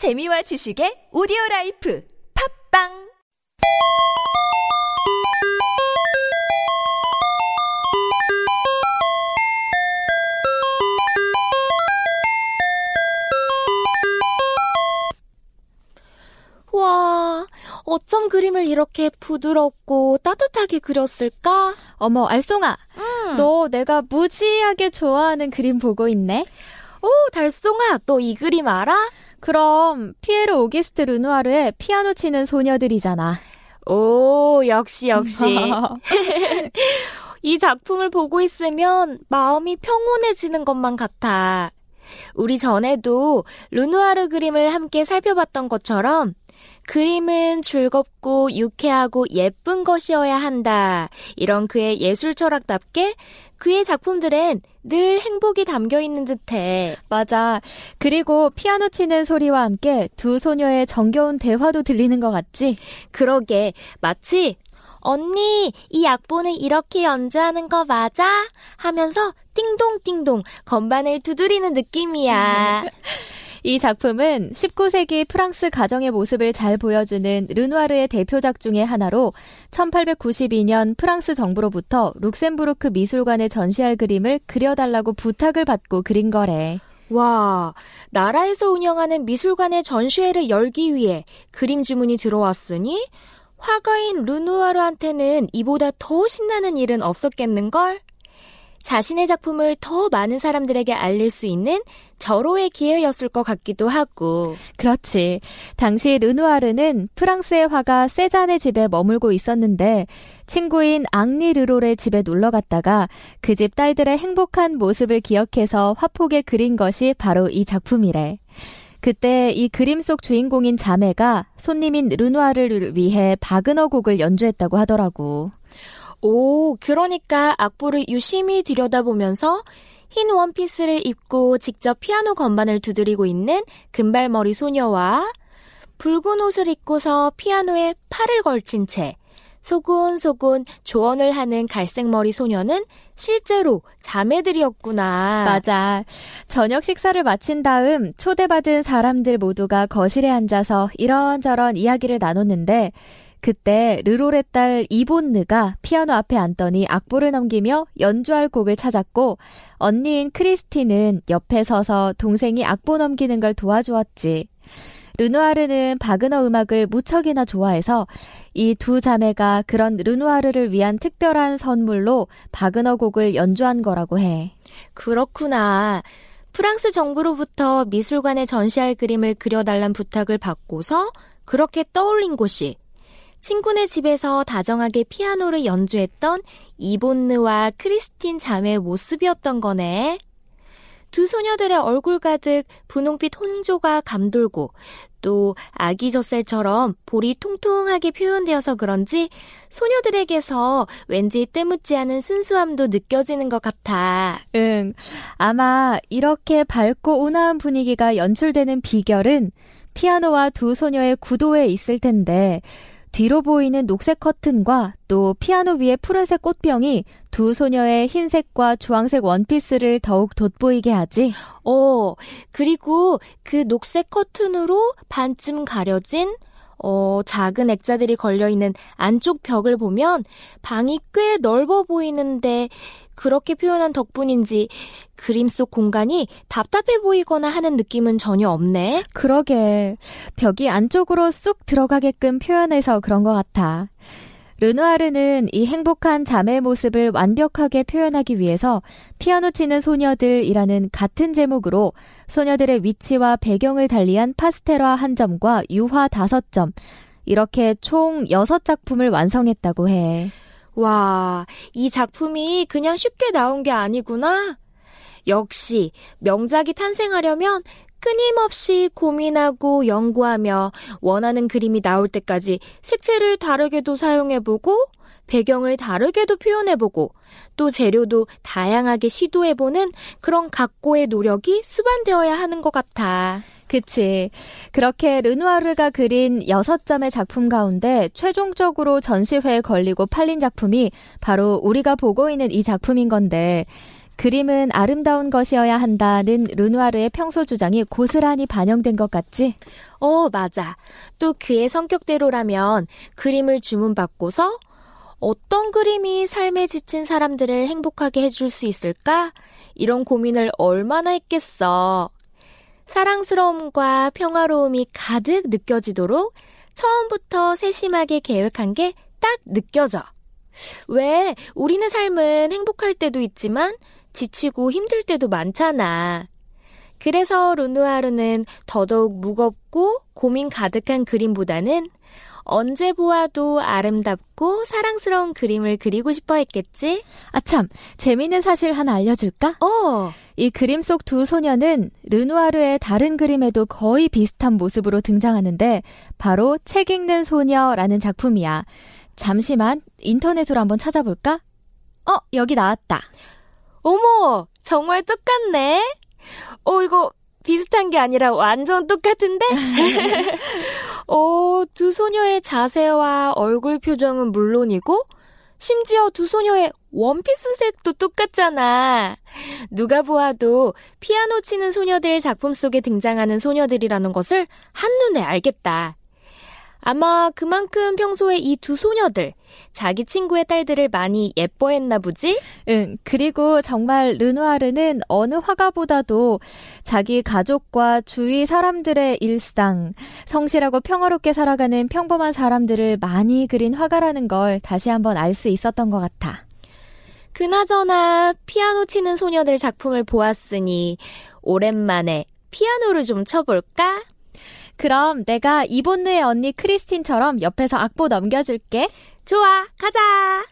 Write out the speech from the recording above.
재미와 지식의 오디오 라이프 팟빵 와, 어쩜 그림을 이렇게 부드럽고 따뜻하게 그렸을까? 어머, 알쏭아. 음. 너 내가 무지하게 좋아하는 그림 보고 있네? 오, 달송아, 너 이 그림 알아? 그럼 피에르 오기스트 르누아르의 피아노 치는 소녀들이잖아. 오, 역시, 역시. 이 작품을 보고 있으면 마음이 평온해지는 것만 같아. 우리 전에도 르누아르 그림을 함께 살펴봤던 것처럼 그림은 즐겁고 유쾌하고 예쁜 것이어야 한다. 이런 그의 예술 철학답게 그의 작품들엔 늘 행복이 담겨 있는 듯해. 맞아. 그리고 피아노 치는 소리와 함께 두 소녀의 정겨운 대화도 들리는 것 같지? 그러게 마치 언니 이 악보는 이렇게 연주하는 거 맞아? 하면서 띵동띵동 건반을 두드리는 느낌이야. 이 작품은 19세기 프랑스 가정의 모습을 잘 보여주는 르누아르의 대표작 중의 하나로 1892년 프랑스 정부로부터 룩셈부르크 미술관에 전시할 그림을 그려달라고 부탁을 받고 그린 거래. 와, 나라에서 운영하는 미술관의 전시회를 열기 위해 그림 주문이 들어왔으니 화가인 르누아르한테는 이보다 더 신나는 일은 없었겠는걸? 자신의 작품을 더 많은 사람들에게 알릴 수 있는 절호의 기회였을 것 같기도 하고. 그렇지. 당시 르누아르는 프랑스의 화가 세잔의 집에 머물고 있었는데 친구인 앙리 르롤의 집에 놀러 갔다가 그 집 딸들의 행복한 모습을 기억해서 화폭에 그린 것이 바로 이 작품이래. 그때 이 그림 속 주인공인 자매가 손님인 르누아르를 위해 바그너 곡을 연주했다고 하더라고. 오, 그러니까 악보를 유심히 들여다보면서 흰 원피스를 입고 직접 피아노 건반을 두드리고 있는 금발머리 소녀와 붉은 옷을 입고서 피아노에 팔을 걸친 채 소곤소곤 조언을 하는 갈색머리 소녀는 실제로 자매들이었구나. 맞아. 저녁 식사를 마친 다음 초대받은 사람들 모두가 거실에 앉아서 이런저런 이야기를 나눴는데 그때 르롤의 딸 이본느가 피아노 앞에 앉더니 악보를 넘기며 연주할 곡을 찾았고 언니인 크리스티는 옆에 서서 동생이 악보 넘기는 걸 도와주었지. 르누아르는 바그너 음악을 무척이나 좋아해서 이 두 자매가 그런 르누아르를 위한 특별한 선물로 바그너 곡을 연주한 거라고 해. 그렇구나. 프랑스 정부로부터 미술관에 전시할 그림을 그려달란 부탁을 받고서 그렇게 떠올린 곳이 친구네 집에서 다정하게 피아노를 연주했던 이본느와 크리스틴 자매의 모습이었던 거네. 두 소녀들의 얼굴 가득 분홍빛 홍조가 감돌고 또 아기 젖살처럼 볼이 통통하게 표현되어서 그런지 소녀들에게서 왠지 때묻지 않은 순수함도 느껴지는 것 같아. 응. 아마 이렇게 밝고 온화한 분위기가 연출되는 비결은 피아노와 두 소녀의 구도에 있을 텐데 뒤로 보이는 녹색 커튼과 또 피아노 위의 푸른색 꽃병이 두 소녀의 흰색과 주황색 원피스를 더욱 돋보이게 하지. 어, 그리고 그 녹색 커튼으로 반쯤 가려진 어, 작은 액자들이 걸려있는 안쪽 벽을 보면 방이 꽤 넓어 보이는데 그렇게 표현한 덕분인지 그림 속 공간이 답답해 보이거나 하는 느낌은 전혀 없네. 그러게. 벽이 안쪽으로 쑥 들어가게끔 표현해서 그런 것 같아. 르누아르는 이 행복한 자매의 모습을 완벽하게 표현하기 위해서 피아노 치는 소녀들이라는 같은 제목으로 소녀들의 위치와 배경을 달리한 파스텔화 한 점과 유화 다섯 점, 이렇게 총 여섯 작품을 완성했다고 해. 와, 이 작품이 그냥 쉽게 나온 게 아니구나. 역시 명작이 탄생하려면 끊임없이 고민하고 연구하며 원하는 그림이 나올 때까지 색채를 다르게도 사용해보고 배경을 다르게도 표현해보고 또 재료도 다양하게 시도해보는 그런 각고의 노력이 수반되어야 하는 것 같아. 그치. 그렇게 르누아르가 그린 6점의 작품 가운데 최종적으로 전시회에 걸리고 팔린 작품이 바로 우리가 보고 있는 이 작품인 건데 그림은 아름다운 것이어야 한다는 르누아르의 평소 주장이 고스란히 반영된 것 같지? 어, 맞아. 또 그의 성격대로라면 그림을 주문받고서 어떤 그림이 삶에 지친 사람들을 행복하게 해줄 수 있을까? 이런 고민을 얼마나 했겠어. 사랑스러움과 평화로움이 가득 느껴지도록 처음부터 세심하게 계획한 게 딱 느껴져. 왜 우리는 삶은 행복할 때도 있지만 지치고 힘들 때도 많잖아. 그래서 루누아르는 더더욱 무겁고 고민 가득한 그림보다는 언제 보아도 아름답고 사랑스러운 그림을 그리고 싶어 했겠지? 아참, 재미있는 사실 하나 알려줄까? 어, 이 그림 속 두 소녀는 르누아르의 다른 그림에도 거의 비슷한 모습으로 등장하는데 바로 책 읽는 소녀라는 작품이야. 잠시만 인터넷으로 한번 찾아볼까? 어, 여기 나왔다. 어머, 정말 똑같네? 어, 이거 비슷한 게 아니라 완전 똑같은데? 어, 두 소녀의 자세와 얼굴 표정은 물론이고, 심지어 두 소녀의 원피스 색도 똑같잖아. 누가 보아도 피아노 치는 소녀들 작품 속에 등장하는 소녀들이라는 것을 한눈에 알겠다. 아마 그만큼 평소에 이 두 소녀들, 자기 친구의 딸들을 많이 예뻐했나 보지? 응, 그리고 정말 르누아르는 어느 화가보다도 자기 가족과 주위 사람들의 일상, 성실하고 평화롭게 살아가는 평범한 사람들을 많이 그린 화가라는 걸 다시 한번 알 수 있었던 것 같아. 그나저나 피아노 치는 소녀들 작품을 보았으니 오랜만에 피아노를 좀 쳐볼까? 그럼 내가 이본느의 언니 크리스틴처럼 옆에서 악보 넘겨줄게. 좋아, 가자!